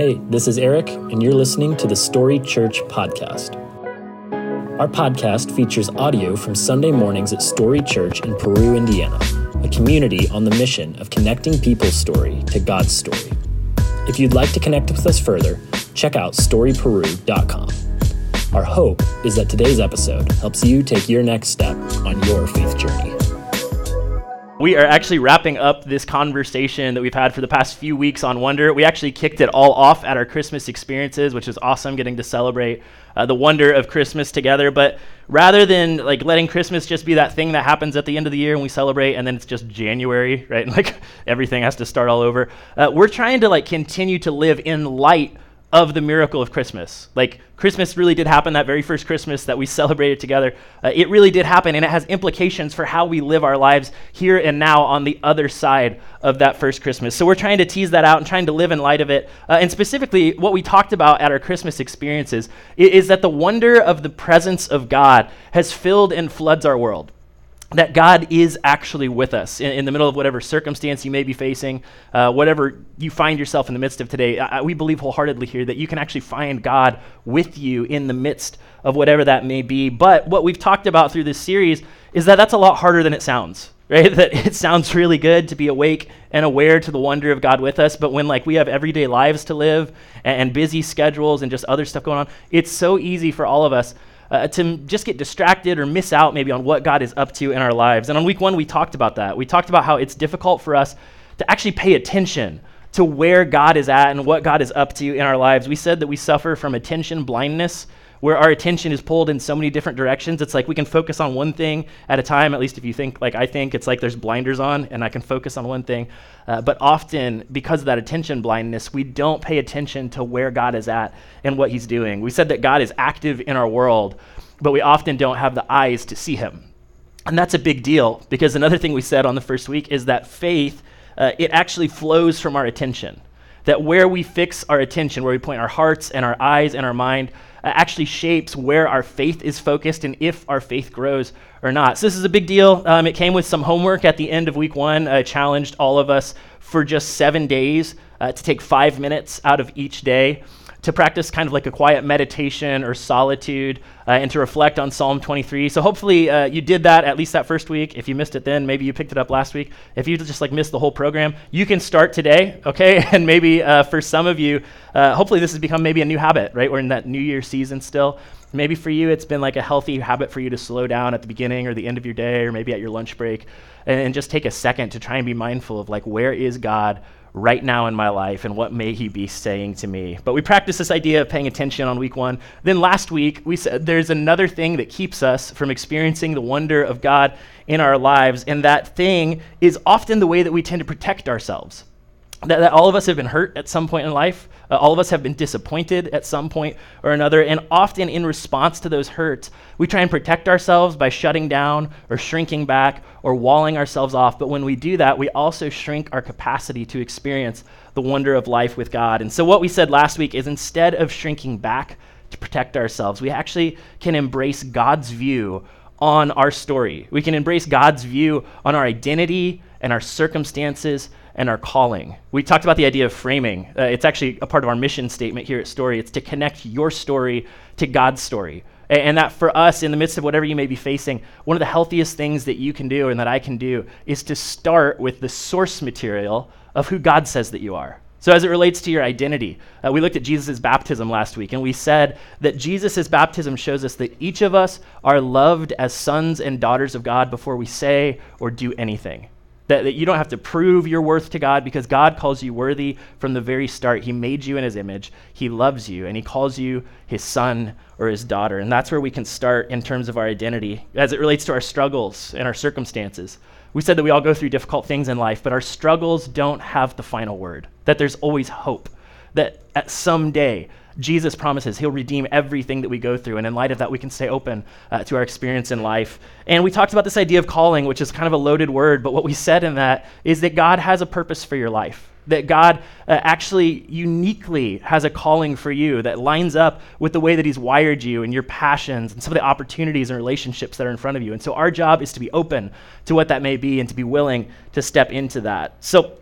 Hey, this is Eric, and you're listening to the Story Church Podcast. Our podcast features audio from Sunday mornings at Story Church in Peru, Indiana, a community on the mission of connecting people's story to God's story. If you'd like to connect with us further, check out storyperu.com. Our hope is that today's episode helps you take your next step on your faith journey. We are actually wrapping up this conversation that we've had for the past few weeks on wonder. We actually kicked it all off at our Christmas experiences, which is awesome getting to celebrate uh, the wonder of Christmas together. But rather than like letting Christmas just be that thing that happens at the end of the year and we celebrate and then it's just January, right? And like everything has to start all over. Uh, we're trying to like continue to live in light of the miracle of Christmas. Like, Christmas really did happen that very first Christmas that we celebrated together. Uh, it really did happen, and it has implications for how we live our lives here and now on the other side of that first Christmas. So, we're trying to tease that out and trying to live in light of it. Uh, and specifically, what we talked about at our Christmas experiences is, is that the wonder of the presence of God has filled and floods our world that God is actually with us in, in, the middle of whatever circumstance you may be facing, uh, whatever you find yourself in the midst of today. I, we believe wholeheartedly here that you can actually find God with you in the midst of whatever that may be. But what we've talked about through this series is that that's a lot harder than it sounds. Right? That it sounds really good to be awake and aware to the wonder of God with us, but when like we have everyday lives to live and, and busy schedules and just other stuff going on, it's so easy for all of us uh, to just get distracted or miss out maybe on what God is up to in our lives. And on week one, we talked about that. We talked about how it's difficult for us to actually pay attention to where God is at and what God is up to in our lives. We said that we suffer from attention blindness where our attention is pulled in so many different directions. It's like we can focus on one thing at a time, at least if you think like I think, it's like there's blinders on and I can focus on one thing. Uh, but often, because of that attention blindness, we don't pay attention to where God is at and what He's doing. We said that God is active in our world, but we often don't have the eyes to see Him. And that's a big deal because another thing we said on the first week is that faith, uh, it actually flows from our attention. That where we fix our attention, where we point our hearts and our eyes and our mind, actually shapes where our faith is focused and if our faith grows or not. So, this is a big deal. Um, it came with some homework at the end of week one. I challenged all of us for just seven days uh, to take five minutes out of each day to practice kind of like a quiet meditation or solitude uh, and to reflect on Psalm 23. So hopefully uh, you did that at least that first week. If you missed it then, maybe you picked it up last week. If you just like missed the whole program, you can start today, okay? And maybe uh, for some of you, uh, hopefully this has become maybe a new habit, right? We're in that New Year season still. Maybe for you, it's been like a healthy habit for you to slow down at the beginning or the end of your day, or maybe at your lunch break, and, and just take a second to try and be mindful of like, where is God right now in my life and what may he be saying to me. But we practiced this idea of paying attention on week one. Then last week, we said there's another thing that keeps us from experiencing the wonder of God in our lives, and that thing is often the way that we tend to protect ourselves. That, that all of us have been hurt at some point in life. Uh, all of us have been disappointed at some point or another, and often in response to those hurts, we try and protect ourselves by shutting down or shrinking back or walling ourselves off. But when we do that, we also shrink our capacity to experience the wonder of life with God. And so, what we said last week is instead of shrinking back to protect ourselves, we actually can embrace God's view on our story. We can embrace God's view on our identity and our circumstances and our calling. We talked about the idea of framing. Uh, it's actually a part of our mission statement here at Story. It's to connect your story to God's story. And, and that for us, in the midst of whatever you may be facing, one of the healthiest things that you can do and that I can do is to start with the source material of who God says that you are. So, as it relates to your identity, uh, we looked at Jesus' baptism last week, and we said that Jesus' baptism shows us that each of us are loved as sons and daughters of God before we say or do anything. That, that you don't have to prove your worth to God because God calls you worthy from the very start. He made you in His image, He loves you, and He calls you His son or His daughter. And that's where we can start in terms of our identity as it relates to our struggles and our circumstances. We said that we all go through difficult things in life, but our struggles don't have the final word, that there's always hope, that at some day Jesus promises he'll redeem everything that we go through. And in light of that, we can stay open uh, to our experience in life. And we talked about this idea of calling, which is kind of a loaded word, but what we said in that is that God has a purpose for your life. That God uh, actually uniquely has a calling for you that lines up with the way that He's wired you and your passions and some of the opportunities and relationships that are in front of you. And so our job is to be open to what that may be and to be willing to step into that. So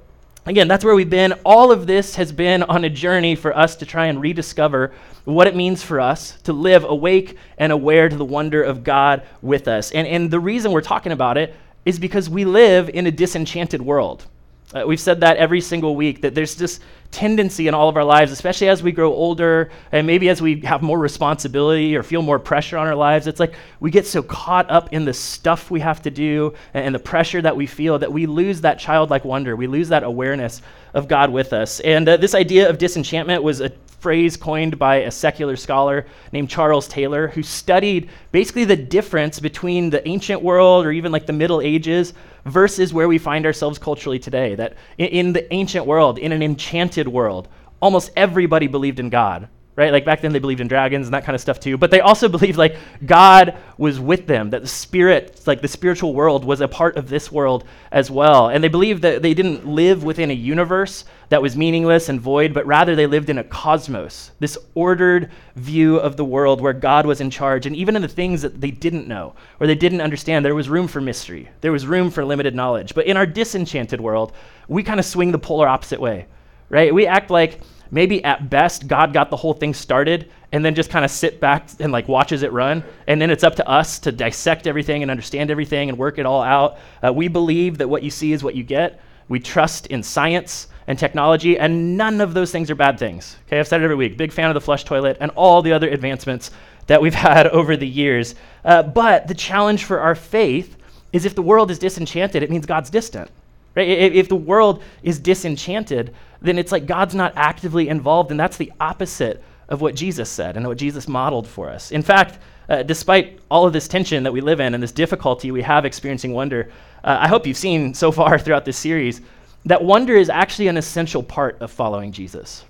Again, that's where we've been. All of this has been on a journey for us to try and rediscover what it means for us to live awake and aware to the wonder of God with us. And, and the reason we're talking about it is because we live in a disenchanted world. Uh, we've said that every single week that there's this tendency in all of our lives, especially as we grow older and maybe as we have more responsibility or feel more pressure on our lives. It's like we get so caught up in the stuff we have to do and, and the pressure that we feel that we lose that childlike wonder. We lose that awareness of God with us. And uh, this idea of disenchantment was a phrase coined by a secular scholar named Charles Taylor, who studied basically the difference between the ancient world or even like the Middle Ages versus where we find ourselves culturally today. That in, in the ancient world, in an enchanted world, almost everybody believed in God right? Like back then they believed in dragons and that kind of stuff too. But they also believed like God was with them, that the spirit, like the spiritual world, was a part of this world as well. And they believed that they didn't live within a universe that was meaningless and void, but rather they lived in a cosmos, this ordered view of the world where God was in charge. And even in the things that they didn't know or they didn't understand, there was room for mystery. There was room for limited knowledge. But in our disenchanted world, we kind of swing the polar opposite way, right? We act like maybe at best God got the whole thing started and then just kind of sit back and like watches it run. And then it's up to us to dissect everything and understand everything and work it all out. Uh, we believe that what you see is what you get. We trust in science and technology, and none of those things are bad things. Okay, I've said it every week. Big fan of the flush toilet and all the other advancements that we've had over the years. Uh, but the challenge for our faith is if the world is disenchanted, it means God's distant. Right? If, the world is disenchanted, then it's like God's not actively involved, and that's the opposite of what Jesus said and what Jesus modeled for us. In fact, uh, despite all of this tension that we live in and this difficulty we have experiencing wonder, uh, I hope you've seen so far throughout this series that wonder is actually an essential part of following Jesus.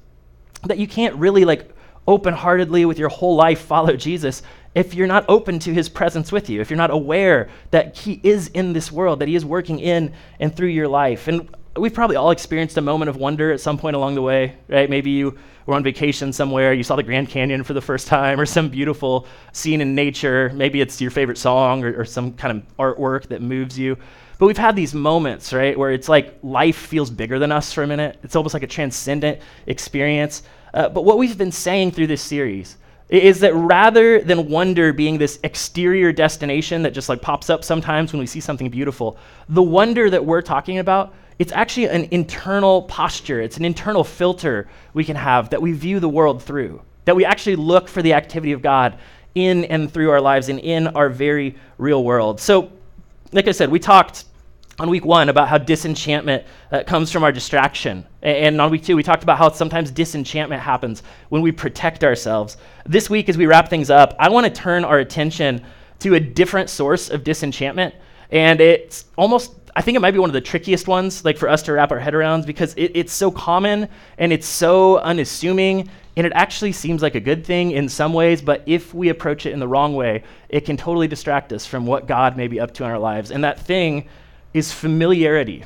That you can't really like open heartedly with your whole life follow Jesus if you're not open to his presence with you, if you're not aware that he is in this world, that he is working in and through your life. And we've probably all experienced a moment of wonder at some point along the way, right? Maybe you were on vacation somewhere, you saw the Grand Canyon for the first time, or some beautiful scene in nature. Maybe it's your favorite song or, or some kind of artwork that moves you. But we've had these moments, right, where it's like life feels bigger than us for a minute. It's almost like a transcendent experience. Uh, but what we've been saying through this series is that rather than wonder being this exterior destination that just like pops up sometimes when we see something beautiful, the wonder that we're talking about it's actually an internal posture, it's an internal filter we can have that we view the world through, that we actually look for the activity of God in and through our lives and in our very real world. So, like I said, we talked on week one about how disenchantment uh, comes from our distraction. And on week two, we talked about how sometimes disenchantment happens when we protect ourselves. This week, as we wrap things up, I want to turn our attention to a different source of disenchantment. And it's almost I think it might be one of the trickiest ones, like for us to wrap our head around, because it, it's so common and it's so unassuming, and it actually seems like a good thing in some ways. But if we approach it in the wrong way, it can totally distract us from what God may be up to in our lives. And that thing is familiarity.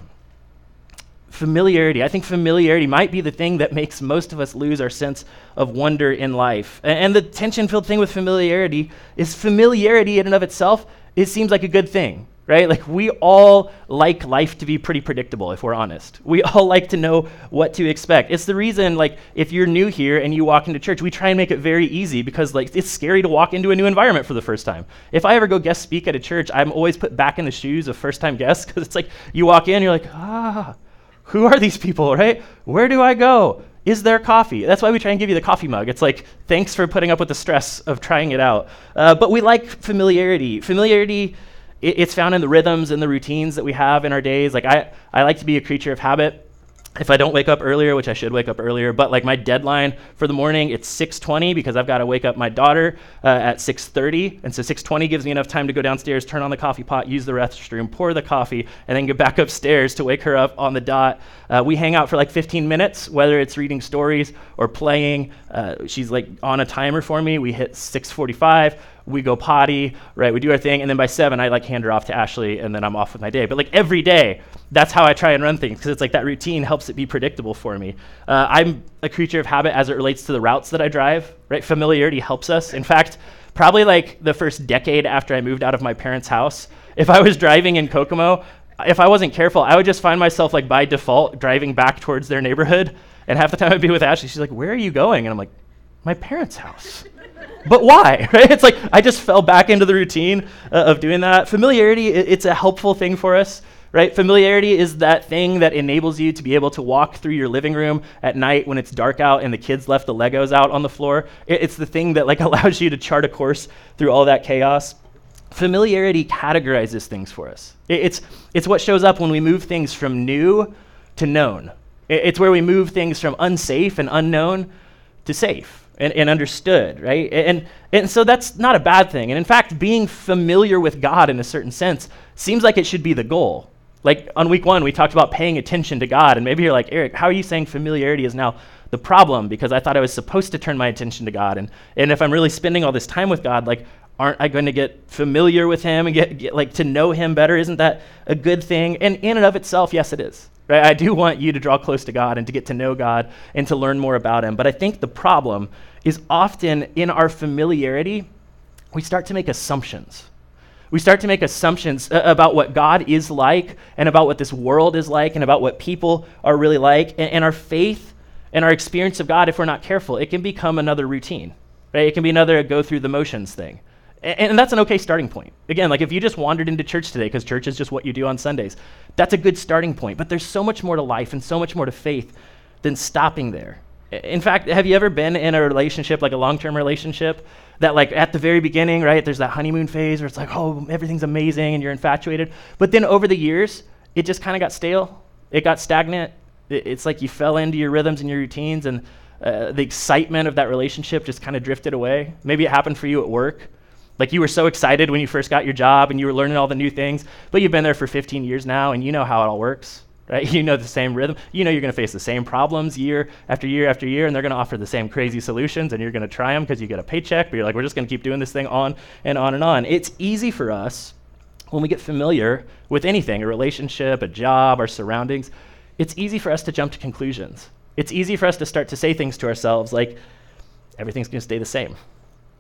Familiarity. I think familiarity might be the thing that makes most of us lose our sense of wonder in life. And, the tension filled thing with familiarity is familiarity in and of itself, it seems like a good thing right? Like we all like life to be pretty predictable if we're honest. We all like to know what to expect. It's the reason like if you're new here and you walk into church, we try and make it very easy because like it's scary to walk into a new environment for the first time. If I ever go guest speak at a church, I'm always put back in the shoes of first-time guests cuz it's like you walk in you're like, "Ah, who are these people, right? Where do I go?" Is there coffee? That's why we try and give you the coffee mug. It's like, thanks for putting up with the stress of trying it out. Uh, but we like familiarity. Familiarity it, it's found in the rhythms and the routines that we have in our days. Like I, I like to be a creature of habit if I don't wake up earlier, which I should wake up earlier, but like my deadline for the morning, it's 6:20 because I've got to wake up my daughter uh, at 6:30, and so 6:20 gives me enough time to go downstairs, turn on the coffee pot, use the restroom, pour the coffee, and then get back upstairs to wake her up on the dot. Uh, we hang out for like 15 minutes, whether it's reading stories or playing. Uh, she's like on a timer for me. We hit 6:45 we go potty, right? We do our thing, and then by seven, I like hand her off to Ashley, and then I'm off with my day. But like every day, that's how I try and run things because it's like that routine helps it be predictable for me. Uh, I'm a creature of habit as it relates to the routes that I drive, right? Familiarity helps us. In fact, probably like the first decade after I moved out of my parents' house, if I was driving in Kokomo, if I wasn't careful, I would just find myself like by default driving back towards their neighborhood. And half the time I'd be with Ashley. She's like, Where are you going? And I'm like, My parents' house. But why? Right? It's like I just fell back into the routine uh, of doing that. Familiarity, it, it's a helpful thing for us right? Familiarity is that thing that enables you to be able to walk through your living room at night when it's dark out and the kids left the Legos out on the floor. It's the thing that like allows you to chart a course through all that chaos. Familiarity categorizes things for us. It's, it's what shows up when we move things from new to known. It's where we move things from unsafe and unknown to safe and, and understood, right? And, and so that's not a bad thing. And in fact, being familiar with God in a certain sense seems like it should be the goal. Like on week one, we talked about paying attention to God. And maybe you're like, Eric, how are you saying familiarity is now the problem? Because I thought I was supposed to turn my attention to God. And, and if I'm really spending all this time with God, like, aren't I going to get familiar with him and get, get, like to know him better? Isn't that a good thing? And in and of itself, yes, it is. Right? I do want you to draw close to God and to get to know God and to learn more about him. But I think the problem is often in our familiarity, we start to make assumptions. We start to make assumptions uh, about what God is like and about what this world is like and about what people are really like. And, and our faith and our experience of God, if we're not careful, it can become another routine. Right? It can be another go through the motions thing. And, that's an okay starting point. Again, like if you just wandered into church today, because church is just what you do on Sundays, that's a good starting point. But there's so much more to life and so much more to faith than stopping there. In fact, have you ever been in a relationship, like a long term relationship, that, like, at the very beginning, right, there's that honeymoon phase where it's like, oh, everything's amazing and you're infatuated. But then over the years, it just kind of got stale. It got stagnant. It, it's like you fell into your rhythms and your routines, and uh, the excitement of that relationship just kind of drifted away. Maybe it happened for you at work. Like you were so excited when you first got your job and you were learning all the new things, but you've been there for 15 years now and you know how it all works, right? You know the same rhythm. You know you're going to face the same problems year after year after year, and they're going to offer the same crazy solutions, and you're going to try them because you get a paycheck, but you're like, we're just going to keep doing this thing on and on and on. It's easy for us when we get familiar with anything a relationship, a job, our surroundings it's easy for us to jump to conclusions. It's easy for us to start to say things to ourselves like, everything's going to stay the same.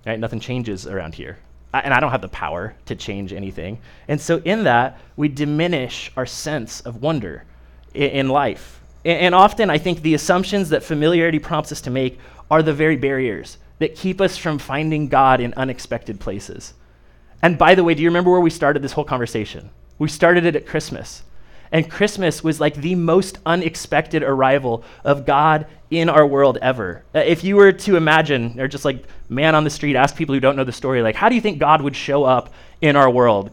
Right? Nothing changes around here. And I don't have the power to change anything. And so, in that, we diminish our sense of wonder in, in life. And, and often, I think the assumptions that familiarity prompts us to make are the very barriers that keep us from finding God in unexpected places. And by the way, do you remember where we started this whole conversation? We started it at Christmas. And Christmas was like the most unexpected arrival of God in our world ever. Uh, if you were to imagine, or just like man on the street, ask people who don't know the story, like, how do you think God would show up in our world?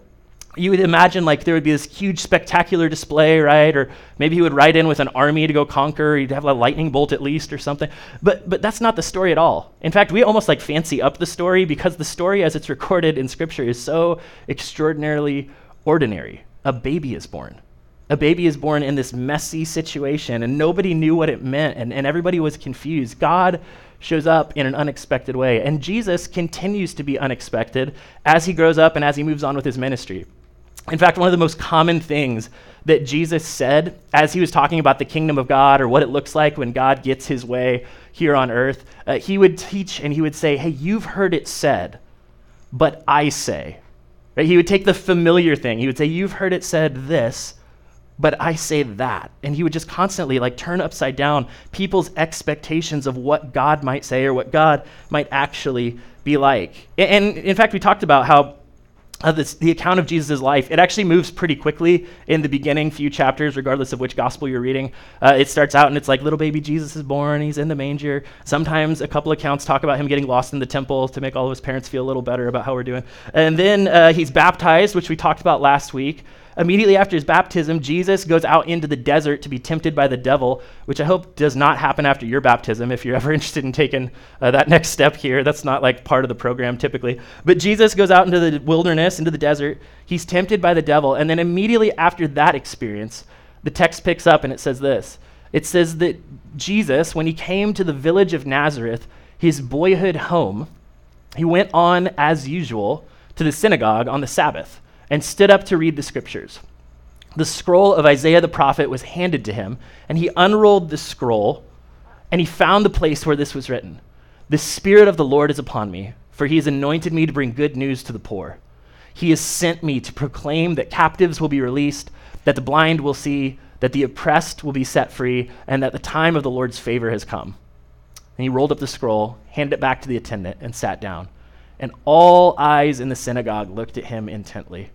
You would imagine like there would be this huge spectacular display, right? Or maybe he would ride in with an army to go conquer. He'd have a lightning bolt at least or something. But but that's not the story at all. In fact, we almost like fancy up the story because the story as it's recorded in scripture is so extraordinarily ordinary. A baby is born a baby is born in this messy situation and nobody knew what it meant and, and everybody was confused. God shows up in an unexpected way. And Jesus continues to be unexpected as he grows up and as he moves on with his ministry. In fact, one of the most common things that Jesus said as he was talking about the kingdom of God or what it looks like when God gets his way here on earth, uh, he would teach and he would say, Hey, you've heard it said, but I say. Right? He would take the familiar thing. He would say, You've heard it said this, but I say that. And he would just constantly like turn upside down people's expectations of what God might say or what God might actually be like. And, in fact, we talked about how uh, this, the account of Jesus' life, it actually moves pretty quickly in the beginning few chapters, regardless of which gospel you're reading. Uh, it starts out and it's like little baby Jesus is born, he's in the manger. Sometimes a couple accounts talk about him getting lost in the temple to make all of his parents feel a little better about how we're doing. And then uh, he's baptized, which we talked about last week. Immediately after his baptism, Jesus goes out into the desert to be tempted by the devil, which I hope does not happen after your baptism if you're ever interested in taking uh, that next step here. That's not like part of the program typically. But Jesus goes out into the wilderness, into the desert. He's tempted by the devil. And then immediately after that experience, the text picks up and it says this it says that Jesus, when he came to the village of Nazareth, his boyhood home, he went on as usual to the synagogue on the Sabbath and stood up to read the scriptures. The scroll of Isaiah the prophet was handed to him, and he unrolled the scroll, and he found the place where this was written The Spirit of the Lord is upon me, for he has anointed me to bring good news to the poor. He has sent me to proclaim that captives will be released, that the blind will see, that the oppressed will be set free, and that the time of the Lord's favor has come. And he rolled up the scroll, handed it back to the attendant, and sat down. And all eyes in the synagogue looked at him intently.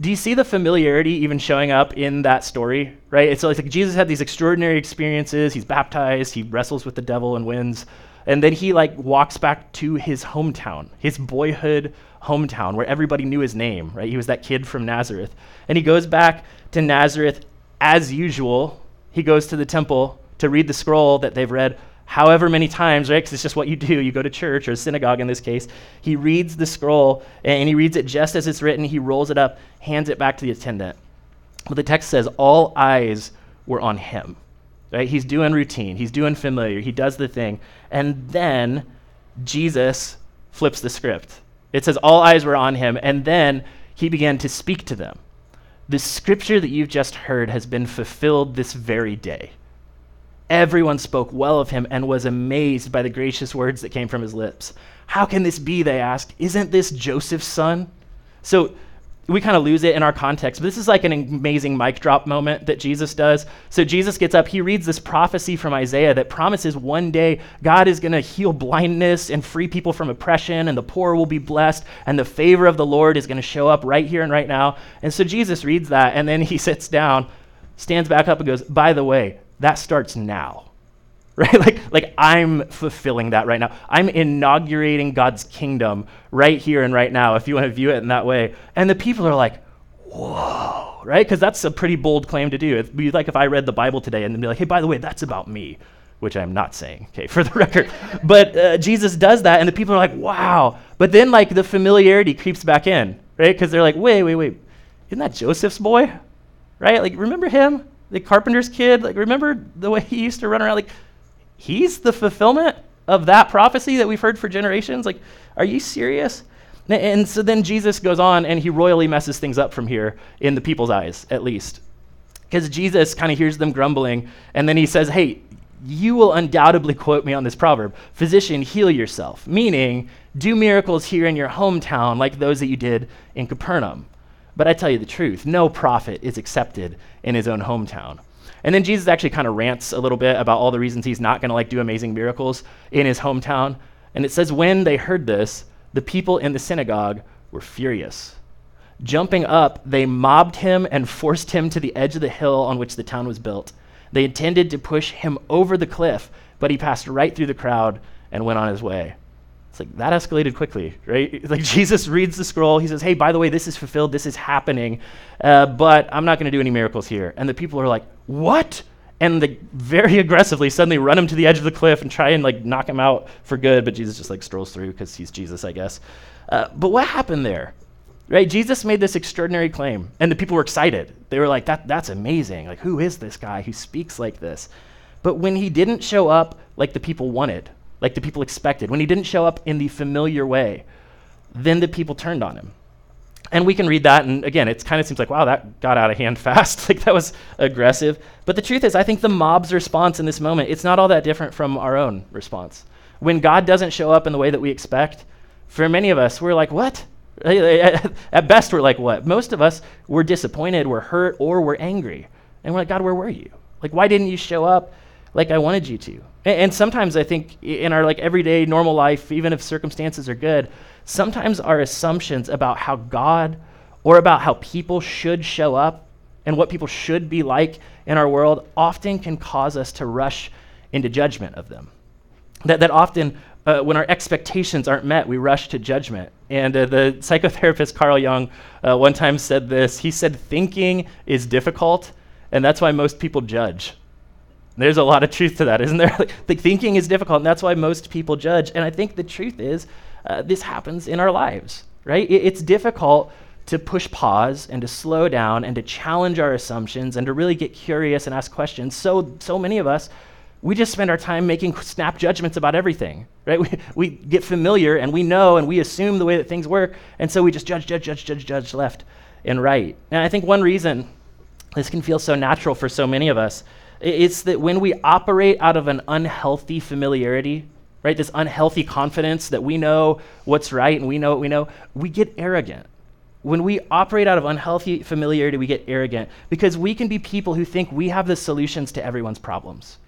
Do you see the familiarity even showing up in that story? Right? It's like Jesus had these extraordinary experiences. He's baptized, he wrestles with the devil and wins. And then he like walks back to his hometown, his boyhood hometown where everybody knew his name, right? He was that kid from Nazareth. And he goes back to Nazareth as usual. He goes to the temple to read the scroll that they've read however many times, right? Because it's just what you do. You go to church or synagogue in this case. He reads the scroll and he reads it just as it's written. He rolls it up, hands it back to the attendant. But the text says all eyes were on him. Right? He's doing routine. He's doing familiar. He does the thing. And then Jesus flips the script. It says all eyes were on him and then he began to speak to them. The scripture that you've just heard has been fulfilled this very day. Everyone spoke well of him and was amazed by the gracious words that came from his lips. How can this be? They asked. Isn't this Joseph's son? So we kind of lose it in our context, but this is like an amazing mic drop moment that Jesus does. So Jesus gets up, he reads this prophecy from Isaiah that promises one day God is going to heal blindness and free people from oppression, and the poor will be blessed, and the favor of the Lord is going to show up right here and right now. And so Jesus reads that, and then he sits down, stands back up, and goes, By the way, that starts now. Right? Like, like I'm fulfilling that right now. I'm inaugurating God's kingdom right here and right now, if you want to view it in that way. And the people are like, whoa, right? Because that's a pretty bold claim to do. It'd be like if I read the Bible today and then be like, hey, by the way, that's about me, which I'm not saying, okay, for the record. but uh, Jesus does that, and the people are like, wow. But then, like, the familiarity creeps back in, right? Because they're like, wait, wait, wait, isn't that Joseph's boy? Right? Like, remember him? The carpenter's kid, like remember the way he used to run around? Like he's the fulfillment of that prophecy that we've heard for generations. Like, are you serious? And so then Jesus goes on and he royally messes things up from here in the people's eyes, at least. Because Jesus kind of hears them grumbling, and then he says, Hey, you will undoubtedly quote me on this proverb Physician, heal yourself, meaning do miracles here in your hometown like those that you did in Capernaum. But I tell you the truth no prophet is accepted in his own hometown. And then Jesus actually kind of rants a little bit about all the reasons he's not going to like do amazing miracles in his hometown. And it says when they heard this, the people in the synagogue were furious. Jumping up, they mobbed him and forced him to the edge of the hill on which the town was built. They intended to push him over the cliff, but he passed right through the crowd and went on his way. It's like that escalated quickly, right? Like Jesus reads the scroll. He says, Hey, by the way, this is fulfilled. This is happening. Uh, but I'm not going to do any miracles here. And the people are like, What? And they very aggressively suddenly run him to the edge of the cliff and try and like knock him out for good. But Jesus just like strolls through because he's Jesus, I guess. Uh, but what happened there? Right? Jesus made this extraordinary claim, and the people were excited. They were like, that, That's amazing. Like, who is this guy who speaks like this? But when he didn't show up like the people wanted, like the people expected, when he didn't show up in the familiar way, then the people turned on him. And we can read that, and again, it kind of seems like, wow, that got out of hand fast. like that was aggressive. But the truth is, I think the mob's response in this moment, it's not all that different from our own response. When God doesn't show up in the way that we expect, for many of us, we're like, what? At best, we're like, what? Most of us, we're disappointed, we're hurt, or we're angry. And we're like, God, where were you? Like, why didn't you show up like I wanted you to? And, and sometimes I think in our like everyday normal life, even if circumstances are good, sometimes our assumptions about how God or about how people should show up and what people should be like in our world often can cause us to rush into judgment of them. That, that often, uh, when our expectations aren't met, we rush to judgment. And uh, the psychotherapist Carl Jung uh, one time said this he said, Thinking is difficult, and that's why most people judge. There's a lot of truth to that, isn't there? like, thinking is difficult, and that's why most people judge. And I think the truth is, uh, this happens in our lives, right? It, it's difficult to push pause and to slow down and to challenge our assumptions and to really get curious and ask questions. So, so many of us, we just spend our time making snap judgments about everything, right? We, we get familiar and we know and we assume the way that things work, and so we just judge, judge, judge, judge, judge left and right. And I think one reason this can feel so natural for so many of us it's that when we operate out of an unhealthy familiarity, right, this unhealthy confidence that we know what's right and we know what we know, we get arrogant. When we operate out of unhealthy familiarity, we get arrogant because we can be people who think we have the solutions to everyone's problems.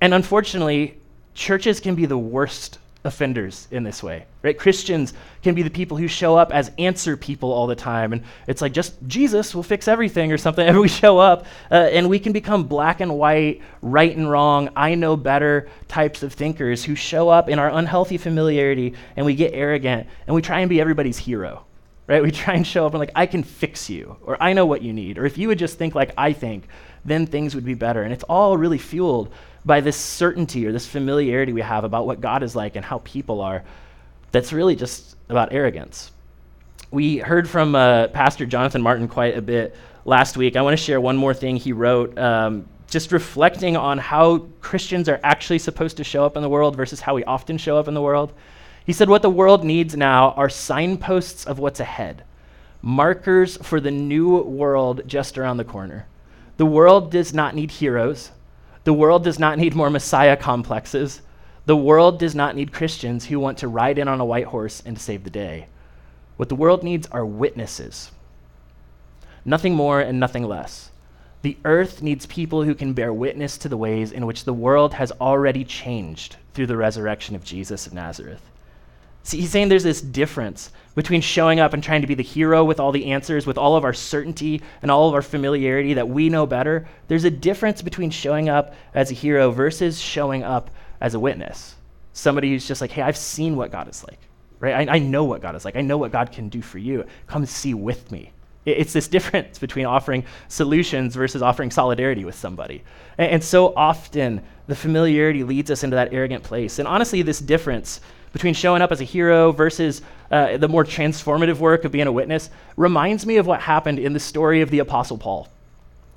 And unfortunately, churches can be the worst offenders in this way, right? Christians can be the people who show up as answer people all the time. And it's like, just Jesus will fix everything or something. And we show up uh, and we can become black and white, right and wrong, I know better types of thinkers who show up in our unhealthy familiarity and we get arrogant and we try and be everybody's hero, right? We try and show up and like, I can fix you or I know what you need. Or if you would just think like I think, then things would be better. And it's all really fueled by this certainty or this familiarity we have about what God is like and how people are, that's really just about arrogance. We heard from uh, Pastor Jonathan Martin quite a bit last week. I want to share one more thing he wrote, um, just reflecting on how Christians are actually supposed to show up in the world versus how we often show up in the world. He said, What the world needs now are signposts of what's ahead, markers for the new world just around the corner. The world does not need heroes. The world does not need more Messiah complexes. The world does not need Christians who want to ride in on a white horse and save the day. What the world needs are witnesses. Nothing more and nothing less. The earth needs people who can bear witness to the ways in which the world has already changed through the resurrection of Jesus of Nazareth. See, he's saying there's this difference between showing up and trying to be the hero with all the answers, with all of our certainty and all of our familiarity that we know better. There's a difference between showing up as a hero versus showing up as a witness. Somebody who's just like, hey, I've seen what God is like, right? I, I know what God is like. I know what God can do for you. Come see with me. It's this difference between offering solutions versus offering solidarity with somebody. And, and so often, the familiarity leads us into that arrogant place. And honestly, this difference between showing up as a hero versus uh, the more transformative work of being a witness reminds me of what happened in the story of the Apostle Paul.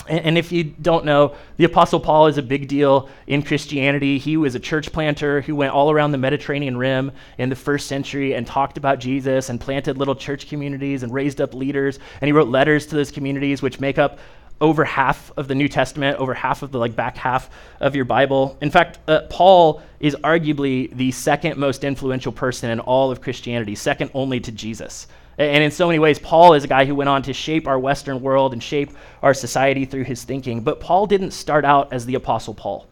And, if you don't know, the Apostle Paul is a big deal in Christianity. He was a church planter who went all around the Mediterranean rim in the first century and talked about Jesus and planted little church communities and raised up leaders. And he wrote letters to those communities, which make up over half of the New Testament, over half of the like back half of your Bible. In fact, uh, Paul is arguably the second most influential person in all of Christianity, second only to Jesus. And in so many ways, Paul is a guy who went on to shape our Western world and shape our society through his thinking. But Paul didn't start out as the Apostle Paul.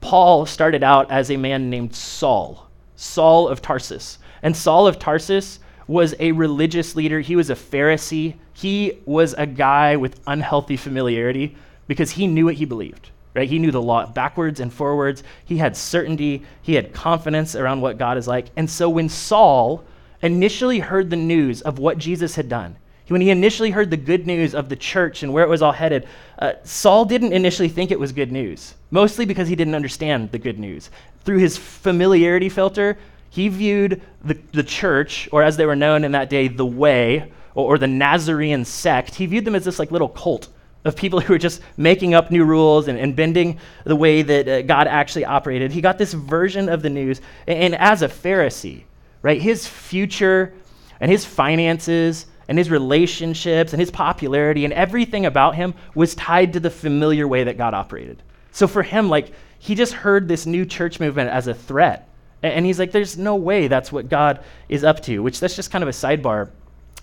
Paul started out as a man named Saul, Saul of Tarsus. And Saul of Tarsus was a religious leader, he was a Pharisee, he was a guy with unhealthy familiarity because he knew what he believed. Right? He knew the law backwards and forwards. He had certainty. He had confidence around what God is like. And so when Saul initially heard the news of what Jesus had done, when he initially heard the good news of the church and where it was all headed, uh, Saul didn't initially think it was good news, mostly because he didn't understand the good news. Through his familiarity filter, he viewed the, the church, or as they were known in that day, the way, or, or the Nazarene sect, he viewed them as this like little cult of people who were just making up new rules and, and bending the way that uh, God actually operated. He got this version of the news. And, and as a Pharisee, right, his future and his finances and his relationships and his popularity and everything about him was tied to the familiar way that God operated. So for him, like, he just heard this new church movement as a threat. And, he's like, there's no way that's what God is up to, which that's just kind of a sidebar.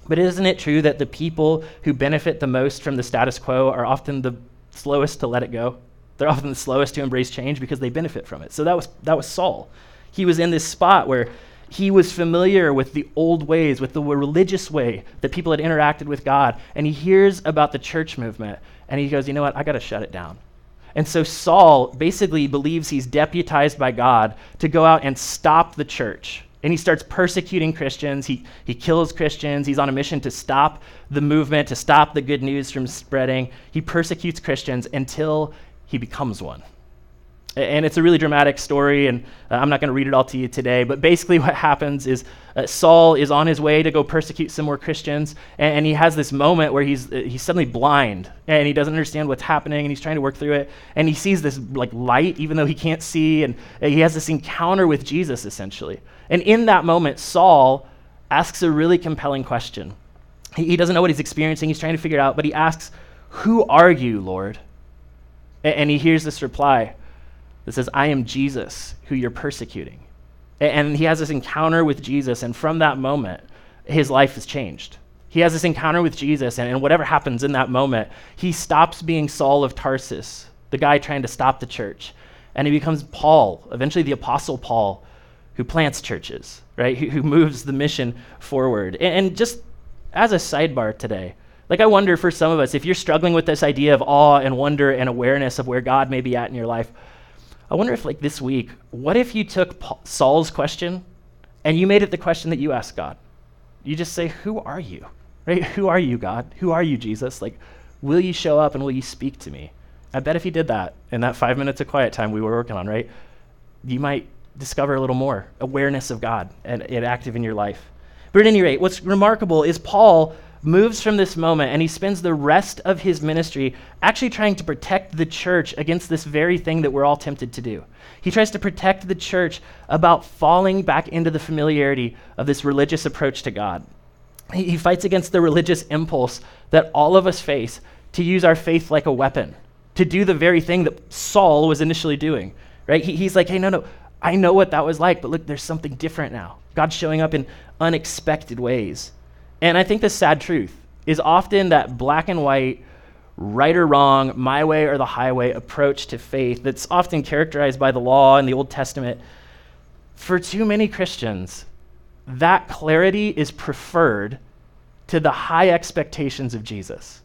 But isn't it true that the people who benefit the most from the status quo are often the slowest to let it go? They're often the slowest to embrace change because they benefit from it. So that was, that was Saul. He was in this spot where he was familiar with the old ways, with the religious way that people had interacted with God. And he hears about the church movement and he goes, you know what? I got to shut it down. And so Saul basically believes he's deputized by God to go out and stop the church and he starts persecuting Christians. He, he kills Christians. He's on a mission to stop the movement, to stop the good news from spreading. He persecutes Christians until he becomes one. And it's a really dramatic story, and uh, I'm not going to read it all to you today. But basically, what happens is uh, Saul is on his way to go persecute some more Christians, and, and he has this moment where he's, uh, he's suddenly blind, and he doesn't understand what's happening, and he's trying to work through it. And he sees this like light, even though he can't see, and he has this encounter with Jesus, essentially. And in that moment, Saul asks a really compelling question. He, he doesn't know what he's experiencing, he's trying to figure it out, but he asks, Who are you, Lord? and he hears this reply that says, I am Jesus who you're persecuting. And he has this encounter with Jesus, and from that moment, his life has changed. He has this encounter with Jesus, and, and whatever happens in that moment, he stops being Saul of Tarsus, the guy trying to stop the church, and he becomes Paul, eventually the Apostle Paul, who plants churches, right? Who, who moves the mission forward. And, and just as a sidebar today, like, I wonder for some of us, if you're struggling with this idea of awe and wonder and awareness of where God may be at in your life, I wonder if, like, this week, what if you took Paul, Saul's question and you made it the question that you ask God? You just say, Who are you? Right? Who are you, God? Who are you, Jesus? Like, will you show up and will you speak to me? I bet if you did that in that five minutes of quiet time we were working on, right, you might discover a little more awareness of God and, and active in your life. But at any rate, what's remarkable is Paul moves from this moment and he spends the rest of his ministry actually trying to protect the church against this very thing that we're all tempted to do. He tries to protect the church about falling back into the familiarity of this religious approach to God. He, he fights against the religious impulse that all of us face to use our faith like a weapon, to do the very thing that Saul was initially doing. Right? He, he's like, hey, no, no, I know what that was like, but look, there's something different now. God's showing up in unexpected ways. And I think the sad truth is often that black and white, right or wrong, my way or the highway approach to faith that's often characterized by the law and the Old Testament. For too many Christians, that clarity is preferred to the high expectations of Jesus.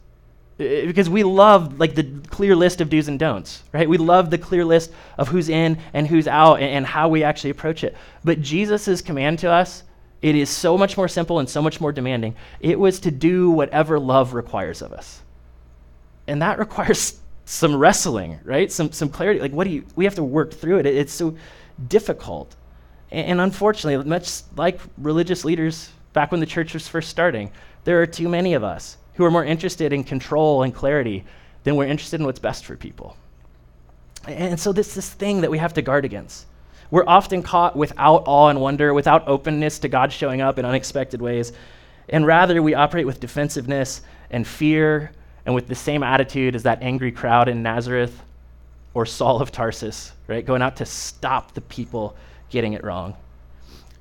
Because we love like the clear list of do's and don'ts, right? We love the clear list of who's in and who's out and, and how we actually approach it. But Jesus' command to us it is so much more simple and so much more demanding. It was to do whatever love requires of us. And that requires some wrestling, right? Some, some clarity. Like, what do you, we have to work through it. it it's so difficult. And, and unfortunately, much like religious leaders back when the church was first starting, there are too many of us who are more interested in control and clarity than we're interested in what's best for people. And so, this, this thing that we have to guard against. We're often caught without awe and wonder, without openness to God showing up in unexpected ways. And rather, we operate with defensiveness and fear and with the same attitude as that angry crowd in Nazareth or Saul of Tarsus, right? Going out to stop the people getting it wrong.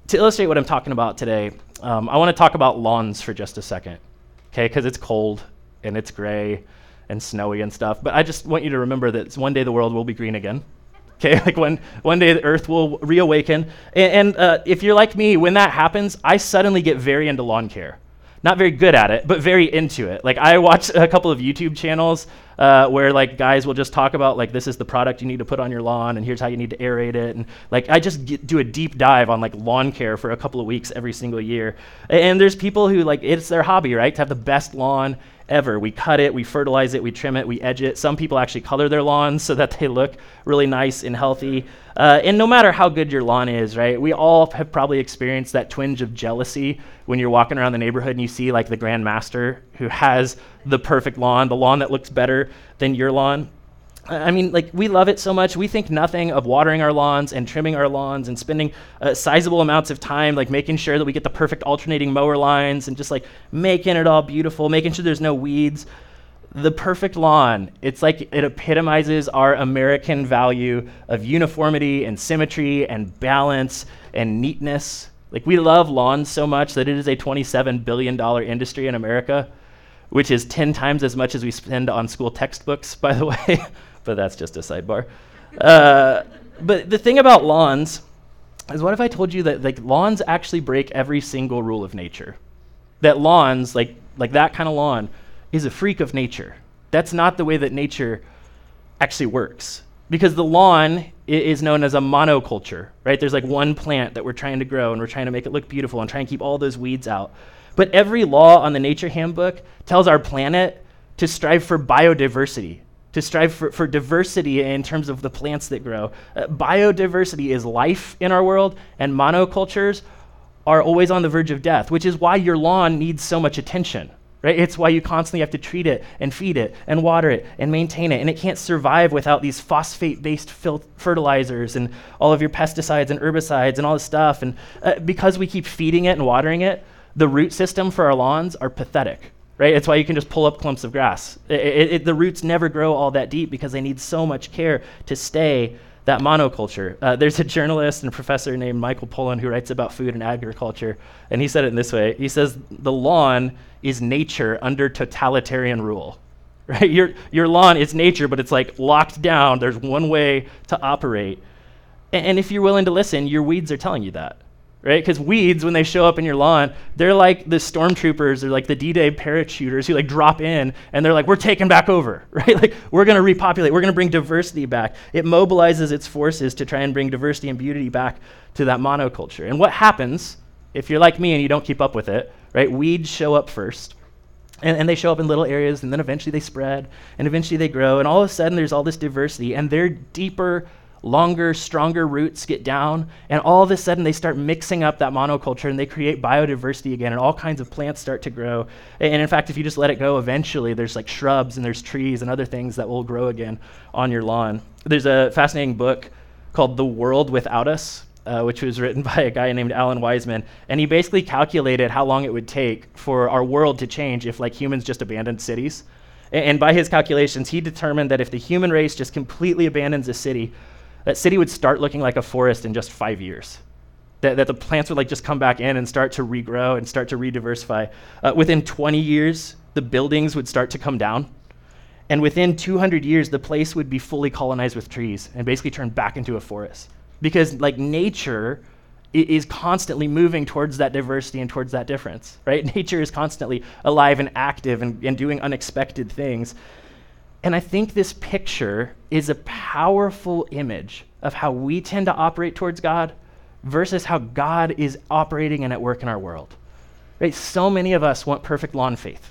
To illustrate what I'm talking about today, um, I want to talk about lawns for just a second, okay? Because it's cold and it's gray and snowy and stuff. But I just want you to remember that one day the world will be green again. Okay, like when one day the earth will reawaken. And, and uh, if you're like me, when that happens, I suddenly get very into lawn care. Not very good at it, but very into it. Like I watch a couple of YouTube channels uh, where like guys will just talk about like this is the product you need to put on your lawn and here's how you need to aerate it and like I just get, do a deep dive on like lawn care for a couple of weeks every single year. And there's people who like it's their hobby, right? To have the best lawn ever. We cut it, we fertilize it, we trim it, we edge it. Some people actually color their lawns so that they look really nice and healthy. Uh, and no matter how good your lawn is, right, we all have probably experienced that twinge of jealousy when you're walking around the neighborhood and you see like the grandmaster who has the perfect lawn, the lawn that looks better than your lawn. I mean, like, we love it so much. We think nothing of watering our lawns and trimming our lawns and spending uh, sizable amounts of time, like, making sure that we get the perfect alternating mower lines and just, like, making it all beautiful, making sure there's no weeds. The perfect lawn, it's like it epitomizes our American value of uniformity and symmetry and balance and neatness. Like, we love lawns so much that it is a $27 billion industry in America, which is 10 times as much as we spend on school textbooks, by the way but that's just a sidebar. Uh, but the thing about lawns is what if I told you that like lawns actually break every single rule of nature? That lawns, like like that kind of lawn, is a freak of nature. That's not the way that nature actually works. Because the lawn is known as a monoculture, right? There's like one plant that we're trying to grow and we're trying to make it look beautiful and try and keep all those weeds out. But every law on the Nature Handbook tells our planet to strive for biodiversity, to strive for, for diversity in terms of the plants that grow. Uh, biodiversity is life in our world, and monocultures are always on the verge of death, which is why your lawn needs so much attention. Right? It's why you constantly have to treat it and feed it and water it and maintain it. And it can't survive without these phosphate based fil- fertilizers and all of your pesticides and herbicides and all this stuff. And uh, because we keep feeding it and watering it, the root system for our lawns are pathetic right? It's why you can just pull up clumps of grass. It, it, it, the roots never grow all that deep because they need so much care to stay that monoculture. Uh, there's a journalist and professor named Michael Pollan who writes about food and agriculture, and he said it in this way. He says, The lawn is nature under totalitarian rule. Right? Your, your lawn is nature, but it's like locked down. There's one way to operate. And, and if you're willing to listen, your weeds are telling you that right? Because weeds, when they show up in your lawn, they're like the stormtroopers, they're like the D-Day parachuters who like drop in and they're like, we're taking back over, right? Like we're going to repopulate, we're going to bring diversity back. It mobilizes its forces to try and bring diversity and beauty back to that monoculture. And what happens if you're like me and you don't keep up with it, right? Weeds show up first. And, and they show up in little areas, and then eventually they spread, and eventually they grow, and all of a sudden there's all this diversity, and they're deeper longer, stronger roots get down, and all of a sudden they start mixing up that monoculture and they create biodiversity again, and all kinds of plants start to grow. And in fact, if you just let it go, eventually there's like shrubs and there's trees and other things that will grow again on your lawn. There's a fascinating book called The World Without Us. Uh, which was written by a guy named Alan Weisman, and he basically calculated how long it would take for our world to change if, like, humans just abandoned cities. And by his calculations, he determined that if the human race just completely abandons a city, that city would start looking like a forest in just five years. That, that the plants would like just come back in and start to regrow and start to rediversify. Uh, within 20 years, the buildings would start to come down. And within 200 years, the place would be fully colonized with trees and basically turn back into a forest. Because like nature is constantly moving towards that diversity and towards that difference, right? Nature is constantly alive and active and, and doing unexpected things. And I think this picture is a powerful image of how we tend to operate towards God versus how God is operating and at work in our world. Right? So many of us want perfect lawn faith.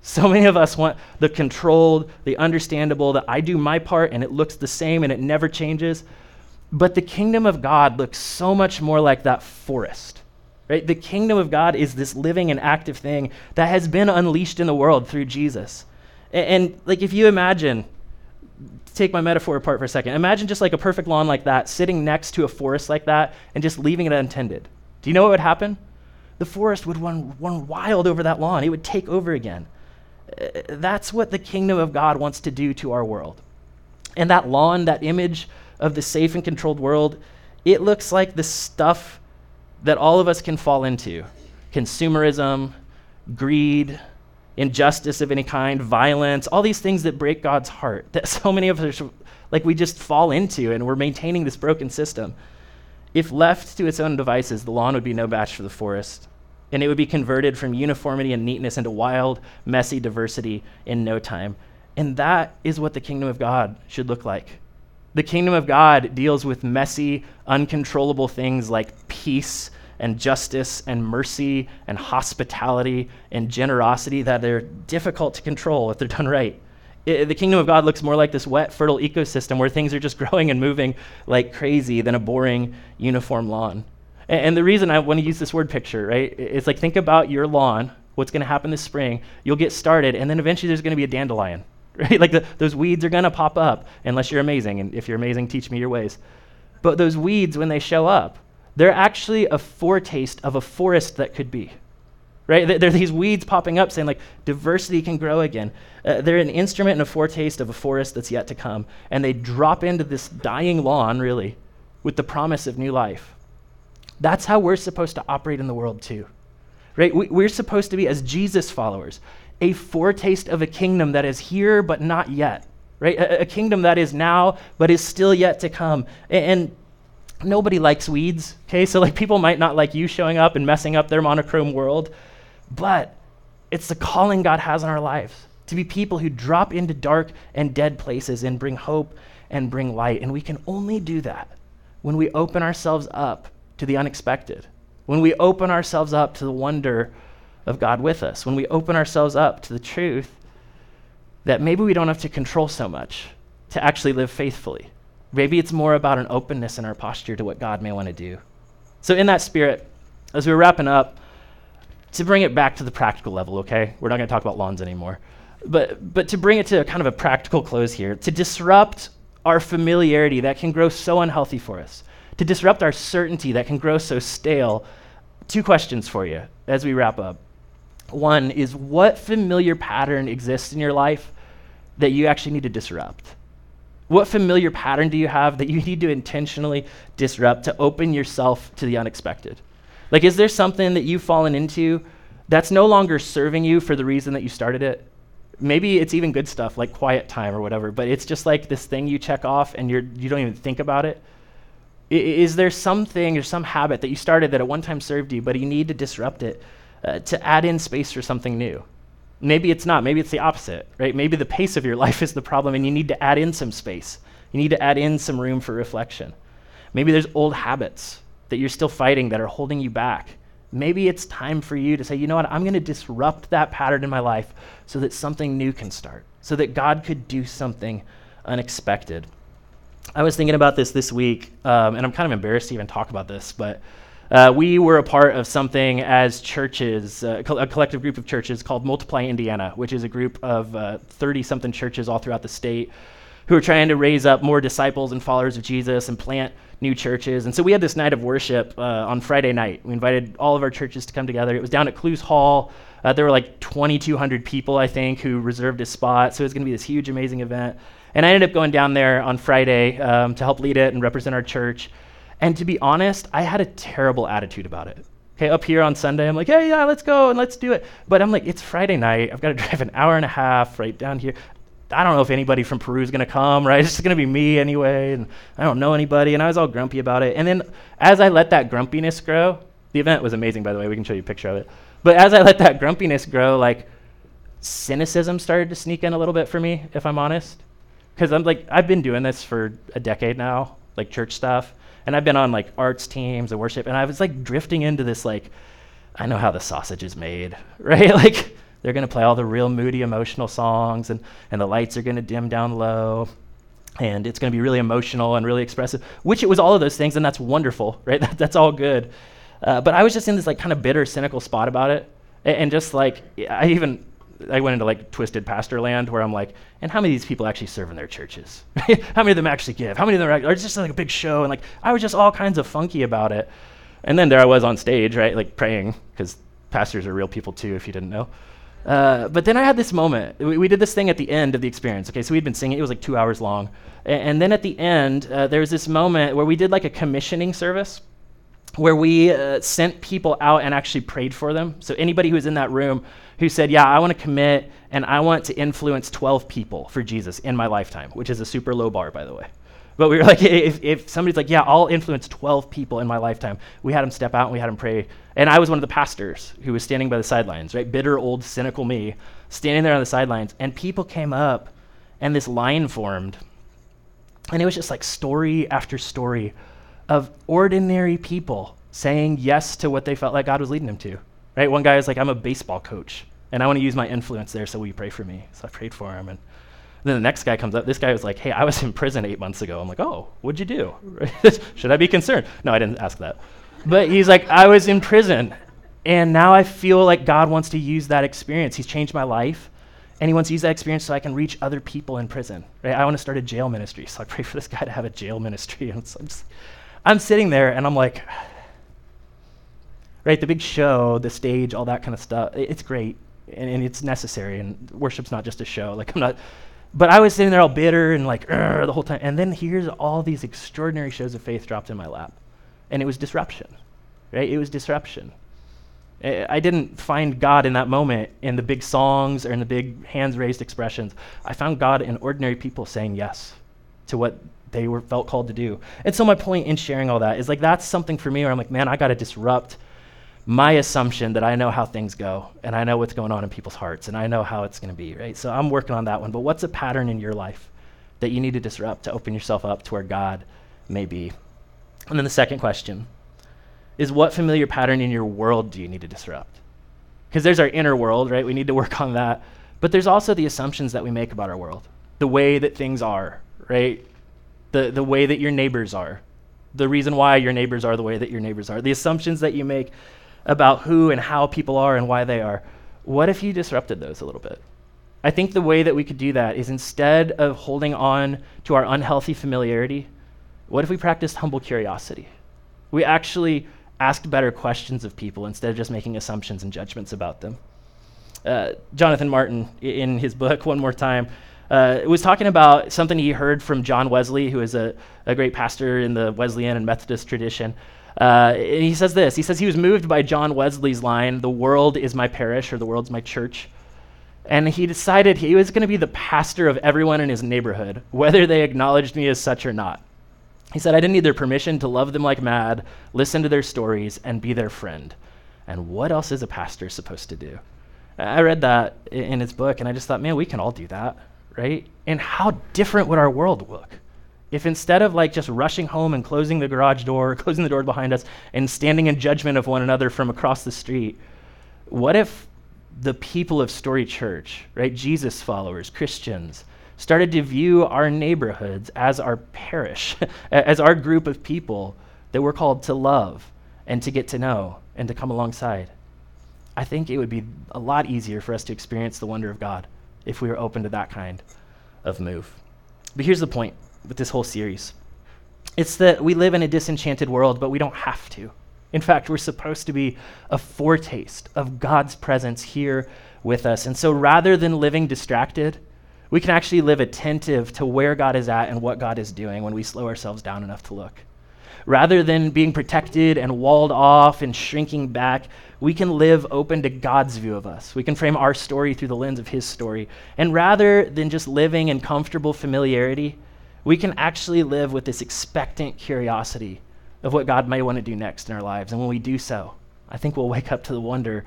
So many of us want the controlled, the understandable, that I do my part and it looks the same and it never changes. But the kingdom of God looks so much more like that forest. Right? The kingdom of God is this living and active thing that has been unleashed in the world through Jesus. And, and, like if you imagine, take my metaphor apart for a second. Imagine just like a perfect lawn like that, sitting next to a forest like that, and just leaving it untended. Do you know what would happen? The forest would run, run wild over that lawn. It would take over again. Uh, that's what the kingdom of God wants to do to our world. And that lawn, that image of the safe and controlled world, it looks like the stuff that all of us can fall into consumerism, greed, injustice of any kind, violence, all these things that break God's heart that so many of us, like, we just fall into and we're maintaining this broken system. If left to its own devices, the lawn would be no match for the forest, and it would be converted from uniformity and neatness into wild, messy diversity in no time. And that is what the kingdom of God should look like. The kingdom of God deals with messy, uncontrollable things like peace and justice and mercy and hospitality and generosity that are difficult to control if they're done right. It, the kingdom of God looks more like this wet, fertile ecosystem where things are just growing and moving like crazy than a boring, uniform lawn. And, and the reason I want to use this word picture, right, it's like think about your lawn, what's going to happen this spring. You'll get started, and then eventually there's going to be a dandelion, right? Like the, those weeds are going to pop up unless you're amazing. And if you're amazing, teach me your ways. But those weeds, when they show up, they're actually a foretaste of a forest that could be. Right? There are these weeds popping up saying, like, diversity can grow again. Uh, they're an instrument and a foretaste of a forest that's yet to come. And they drop into this dying lawn, really, with the promise of new life. That's how we're supposed to operate in the world, too. Right? We, we're supposed to be, as Jesus followers, a foretaste of a kingdom that is here but not yet. Right? A, a kingdom that is now but is still yet to come. And, and nobody likes weeds, okay? So like people might not like you showing up and messing up their monochrome world, but it's the calling God has on our lives to be people who drop into dark and dead places and bring hope and bring light. And we can only do that when we open ourselves up to the unexpected, when we open ourselves up to the wonder of God with us, when we open ourselves up to the truth that maybe we don't have to control so much to actually live faithfully. Maybe it's more about an openness in our posture to what God may want to do. So, in that spirit, as we're wrapping up, to bring it back to the practical level, okay? We're not going to talk about lawns anymore. But, but to bring it to a kind of a practical close here, to disrupt our familiarity that can grow so unhealthy for us, to disrupt our certainty that can grow so stale, two questions for you as we wrap up. One is what familiar pattern exists in your life that you actually need to disrupt? What familiar pattern do you have that you need to intentionally disrupt to open yourself to the unexpected? Like, is there something that you've fallen into that's no longer serving you for the reason that you started it? Maybe it's even good stuff like quiet time or whatever, but it's just like this thing you check off and you're, you don't even think about it. I, is there something or some habit that you started that at one time served you, but you need to disrupt it uh, to add in space for something new? Maybe it's not. Maybe it's the opposite, right? Maybe the pace of your life is the problem and you need to add in some space. You need to add in some room for reflection. Maybe there's old habits that you're still fighting that are holding you back. Maybe it's time for you to say, you know what, I'm going to disrupt that pattern in my life so that something new can start, so that God could do something unexpected. I was thinking about this this week, um, and I'm kind of embarrassed to even talk about this, but uh, we were a part of something as churches, uh, a collective group of churches called Multiply Indiana, which is a group of 30 uh, something churches all throughout the state who are trying to raise up more disciples and followers of Jesus and plant new churches. And so we had this night of worship uh, on Friday night. We invited all of our churches to come together. It was down at Clowes Hall. Uh, there were like 2,200 people, I think, who reserved a spot. So it was going to be this huge, amazing event. And I ended up going down there on Friday um, to help lead it and represent our church. And to be honest, I had a terrible attitude about it. Okay, up here on Sunday, I'm like, hey, yeah, let's go and let's do it. But I'm like, it's Friday night. I've got to drive an hour and a half right down here. I don't know if anybody from Peru is going to come, right? It's just going to be me anyway, and I don't know anybody. And I was all grumpy about it. And then as I let that grumpiness grow, the event was amazing, by the way. We can show you a picture of it. But as I let that grumpiness grow, like cynicism started to sneak in a little bit for me, if I'm honest. Because I'm like, I've been doing this for a decade now, like church stuff. And I've been on like arts teams and worship, and I was like drifting into this like, I know how the sausage is made, right? like they're to play all the real moody, emotional songs, and, and the lights are to dim down low. And it's to be really emotional and really expressive, which it was all of those things, and that's wonderful, right? That, that's all good. Uh, but I was just in this like kind of bitter, cynical spot about it. And, and just like, I even, I went into like twisted pastor land where I'm like, and how many of these people actually serve in their churches? how many of them actually give? How many of them are, just like a big show? And like, I was just all kinds of funky about it. And then there I was on stage, right, like praying, because pastors are real people too, if you didn't know. Uh, but then I had this moment. We, we, did this thing at the end of the experience. Okay, so we'd been singing. It was like two hours long. And, and then at the end, uh, there was this moment where we did like a commissioning service where we uh, sent people out and actually prayed for them. So anybody who was in that room who said, Yeah, I want to commit and I want to influence 12 people for Jesus in my lifetime, which is a super low bar, by the way. But we were like, if, if somebody's like, yeah, I'll influence 12 people in my lifetime, we had them step out and we had them pray. And I was one of the pastors who was standing by the sidelines, right? Bitter, old, cynical me, standing there on the sidelines. And people came up and this line formed. And it was just like story after story of ordinary people saying yes to what they felt like God was leading them to. Right? One guy was like, I'm a baseball coach and I want to use my influence there, so will you pray for me? So I prayed for him. And then the next guy comes up. This guy was like, "Hey, I was in prison eight months ago." I'm like, "Oh, what'd you do? Should I be concerned?" No, I didn't ask that. But he's like, "I was in prison, and now I feel like God wants to use that experience. He's changed my life, and He wants to use that experience so I can reach other people in prison. Right? I want to start a jail ministry, so I pray for this guy to have a jail ministry." And so I'm, just, I'm sitting there, and I'm like, right, the big show, the stage, all that kind of stuff. It's great, and, and it's necessary, and worship's not just a show. Like I'm not but I was sitting there all bitter and like the whole time. And then here's all these extraordinary shows of faith dropped in my lap. And it was disruption, right? It was disruption. I didn't find God in that moment in the big songs or in the big hands raised expressions. I found God in ordinary people saying yes to what they were felt called to do. And so my point in sharing all that is like that's something for me where I'm like, man, I got to disrupt my assumption that I know how things go and I know what's going on in people's hearts and I know how it's going to be, right? So I'm working on that one. But what's a pattern in your life that you need to disrupt to open yourself up to where God may be? And then the second question is what familiar pattern in your world do you need to disrupt? Because there's our inner world, right? We need to work on that. But there's also the assumptions that we make about our world, the way that things are, right? The, the way that your neighbors are, the reason why your neighbors are the way that your neighbors are, the assumptions that you make about who and how people are and why they are. What if you disrupted those a little bit? I think the way that we could do that is instead of holding on to our unhealthy familiarity, what if we practiced humble curiosity? We actually asked better questions of people instead of just making assumptions and judgments about them. Uh, Jonathan Martin, in his book, One More Time, uh, was talking about something he heard from John Wesley, who is a, a great pastor in the Wesleyan and Methodist tradition. Uh, and he says this He says he was moved by John Wesley's line, The world is my parish, or the world's my church. And he decided he was going to be the pastor of everyone in his neighborhood, whether they acknowledged me as such or not. He said, I didn't need their permission to love them like mad, listen to their stories, and be their friend. And what else is a pastor supposed to do? I read that in his book, and I just thought, man, we can all do that, right? And how different would our world look if instead of like just rushing home and closing the garage door, closing the door behind us, and standing in judgment of one another from across the street, what if the people of Story Church, right, Jesus followers, Christians, started to view our neighborhoods as our parish, as our group of people that we're called to love and to get to know and to come alongside. I think it would be a lot easier for us to experience the wonder of God if we were open to that kind of move. But here's the point with this whole series it's that we live in a disenchanted world, but we don't have to. In fact, we're supposed to be a foretaste of God's presence here with us. And so rather than living distracted, we can actually live attentive to where God is at and what God is doing when we slow ourselves down enough to look. Rather than being protected and walled off and shrinking back, we can live open to God's view of us. We can frame our story through the lens of His story. And rather than just living in comfortable familiarity, we can actually live with this expectant curiosity of what God may want to do next in our lives. And when we do so, I think we'll wake up to the wonder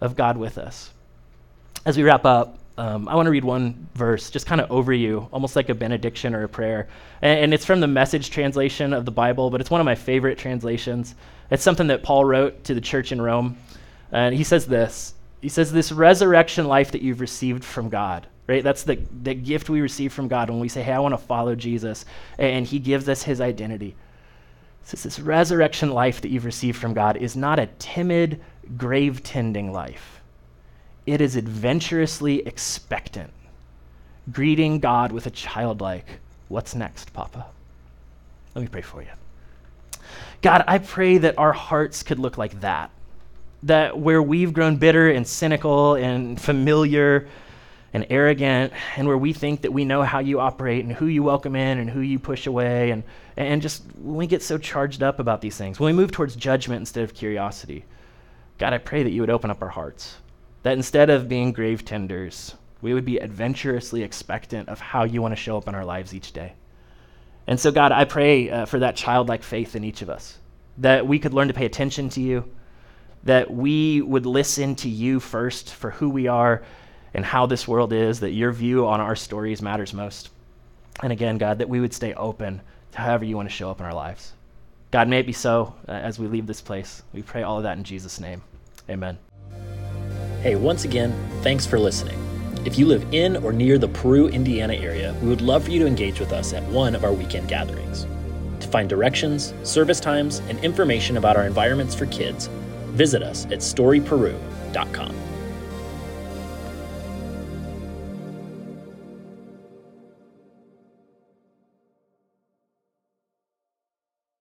of God with us. As we wrap up, um, I want to read one verse, just kind of over you, almost like a benediction or a prayer. And, and, it's from the message translation of the Bible, but it's one of my favorite translations. It's something that Paul wrote to the church in Rome. And he says this He says, This resurrection life that you've received from God, right? That's the, the gift we receive from God when we say, Hey, I want to follow Jesus. And he gives us his identity. says, This resurrection life that you've received from God is not a timid, grave tending life it is adventurously expectant, greeting God with a childlike, What's next, Papa? Let me pray for you. God, I pray that our hearts could look like that. That where we've grown bitter and cynical and familiar and arrogant, and where we think that we know how you operate and who you welcome in and who you push away, and, and just when we get so charged up about these things, when we move towards judgment instead of curiosity, God, I pray that you would open up our hearts that instead of being grave tenders, we would be adventurously expectant of how you want to show up in our lives each day. And so, God, I pray uh, for that childlike faith in each of us, that we could learn to pay attention to you, that we would listen to you first for who we are and how this world is, that your view on our stories matters most. And again, God, that we would stay open to however you want to show up in our lives. God, may it be so uh, as we leave this place. We pray all of that in Jesus' name. Amen. Hey, once again, thanks for listening. If you live in or near the Peru, Indiana area, we would love for you to engage with us at one of our weekend gatherings. To find directions, service times, and information about our environments for kids, visit us at storyperu.com.